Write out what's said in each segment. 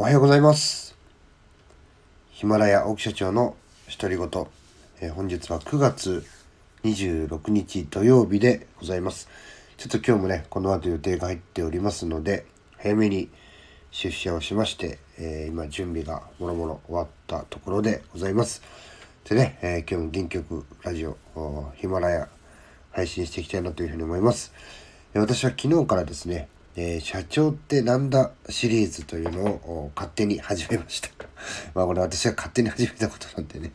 おはようございます。ヒマラヤ沖社長の独り言、えー、本日は9月26日土曜日でございます。ちょっと今日もねこの後予定が入っておりますので早めに出社をしまして、えー、今準備がもろもろ終わったところでございます。でね、えー、今日も原曲ラジオヒマラヤ配信していきたいなというふうに思います。私は昨日からですねえー、社長ってなんだシリーズというのを勝手に始めました。まあこれ私が勝手に始めたことなんでね、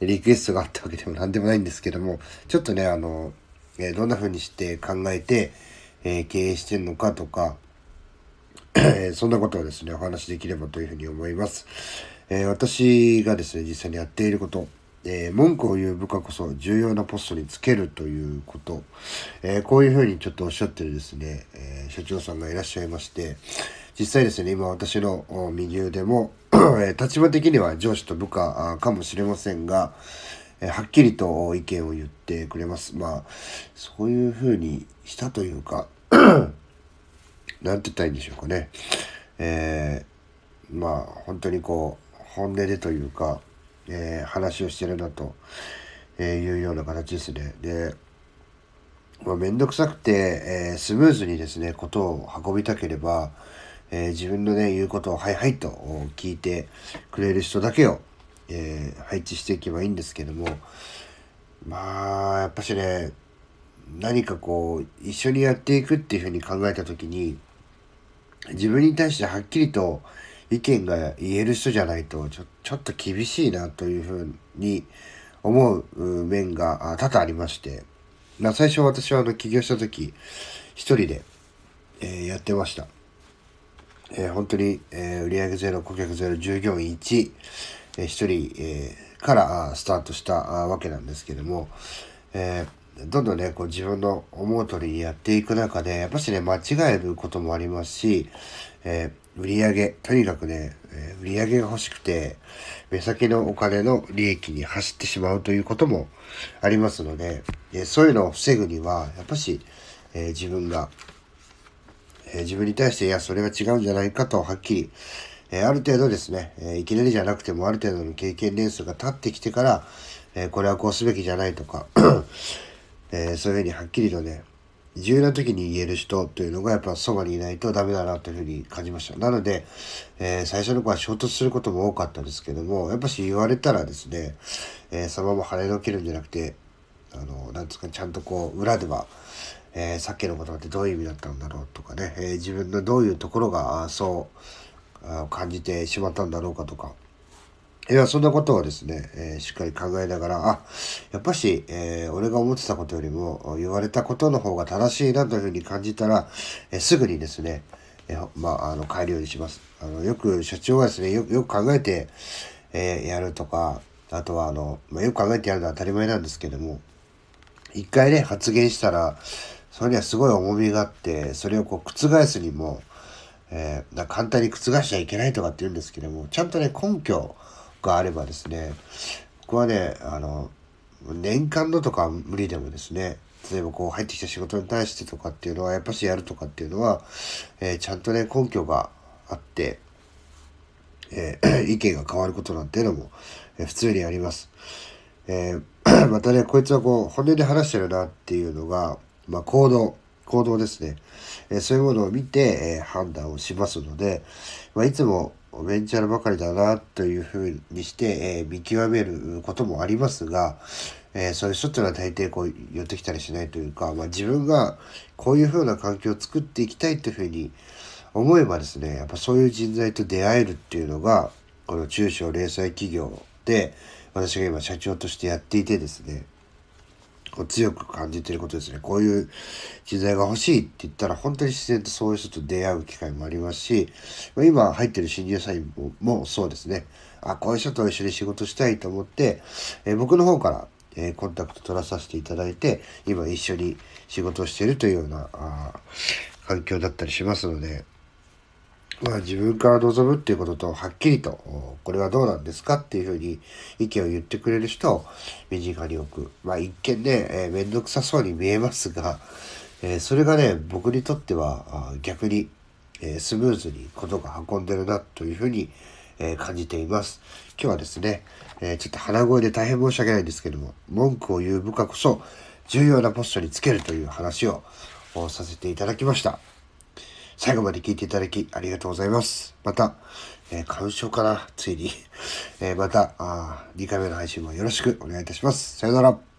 リクエストがあったわけでも何でもないんですけども、ちょっとね、あの、えー、どんな風にして考えて、えー、経営してんのかとか、えそんなことをですね、お話しできればというふうに思います。え私がですね、実際にやっていること、えー、文句を言う部下こそ重要なポストにつけるということ、えー、こういうふうにちょっとおっしゃってるですね、えー、社長さんがいらっしゃいまして、実際ですね、今私の右腕も立場的には上司と部下かもしれませんが、えはっきりと意見を言ってくれます。まあ、そういうふうにしたというか なんて言ったらいいんでしょうかね。えまあ、本当にこう、本音でというか、えー、話をしてるなと、えいうような形ですね。で、まあ、めんどくさくて、えー、スムーズにですね、ことを運びたければ、えー、自分のね、言うことをはいはいと聞いてくれる人だけを、えー、配置していけばいいんですけども、まあ、やっぱしね、何かこう、一緒にやっていくっていうふうに考えた時に、自分に対してはっきりと意見が言える人じゃないとちょちょっと厳しいなというふうに思う面が多々ありまして、まあ、最初私はあの起業した時一人で、えー、やってました。えー、本当に、えー、売上ゼロ顧客ゼロ従業員1、えー、一人、えー、からスタートしたわけなんですけども、えー、どんどんねこう自分の思う通りにやっていく中でやっぱしね間違えることもありますし、え売り上げ、とにかくね、え売り上げが欲しくて、目先のお金の利益に走ってしまうということもありますので、えそういうのを防ぐには、やっぱし、え自分が、え自分に対して、いや、それは違うんじゃないかと、はっきり、えある程度ですね、えいきなりじゃなくてもある程度の経験年数が経ってきてから、えこれはこうすべきじゃないとか、えそういうふうにはっきりとね、重要な時に言える人というのがやっぱそばにいないとダメだなというふうに感じました。なので、えー、最初の子は衝突することも多かったですけども、やっぱし言われたらですね、えー、そのまま跳ねのけるんじゃなくて、あの、なんですか、ちゃんとこう、裏では、えー、さっきの言葉ってどういう意味だったんだろうとかね、えー、自分のどういうところがそう感じてしまったんだろうかとか、いや、そんなことをですね、えー、しっかり考えながら、あ、やっぱし、えー、俺が思ってたことよりも言われたことの方が正しいなというふうに感じたら、えー、すぐにですね、えまあ、あの、変えるようにします。あの、よく社長がですね、よよく考えて、えやるとか、あとは、あの、まあ、よく考えてやるのは当たり前なんですけども、一回ね、発言したら、それにはすごい重みがあって、それをこう、覆すにも、えー、簡単に覆しちゃいけないとかって言うんですけども、ちゃんとね、根拠、があればですね僕はねあの年間のとか無理でもですね例えばこう入ってきた仕事に対してとかっていうのはやっぱしやるとかっていうのは、えー、ちゃんとね根拠があって、えー、意見が変わることなんていうのも、えー、普通にあります。え またねこいつはこう本音で話してるなっていうのが、まあ、行動行動ですね、えそういうものを見て、え判断をしますので、まあ、いつもベンチャーばかりだなというふうにして、えー、見極めることもありますが、えー、そういう人っていうのは大抵こう寄ってきたりしないというか、まあ、自分がこういうふうな環境を作っていきたいというふうに思えばですねやっぱそういう人材と出会えるっていうのがこの中小零細企業で私が今社長としてやっていてですねこう強く感じていることですね。こういう人材が欲しいって言ったら本当に自然とそういう人と出会う機会もありますし、今入ってる新入社員ももそうですね。あ、こういう人と一緒に仕事したいと思って、えー、僕の方から、え、コンタクト取らさせていただいて、今一緒に仕事をしているというようなあ環境だったりしますので、まあ、自分から望むっていうこととはっきりとこれはどうなんですかっていうふうに意見を言ってくれる人を身近に置く。まあ一見ね、えー、めんどくさそうに見えますが、えー、それがね、僕にとっては逆にえー、スムーズにことが運んでるなというふうに、えー、感じています。今日はですね、えー、ちょっと鼻声で大変申し訳ないんですけども、文句を言う部下こそ重要なポストにつけるという話をさせていただきました。最後まで聞いていただきありがとうございます。また、えー、鑑賞からついに。えー、またあ、2回目の配信もよろしくお願いいたします。さよなら。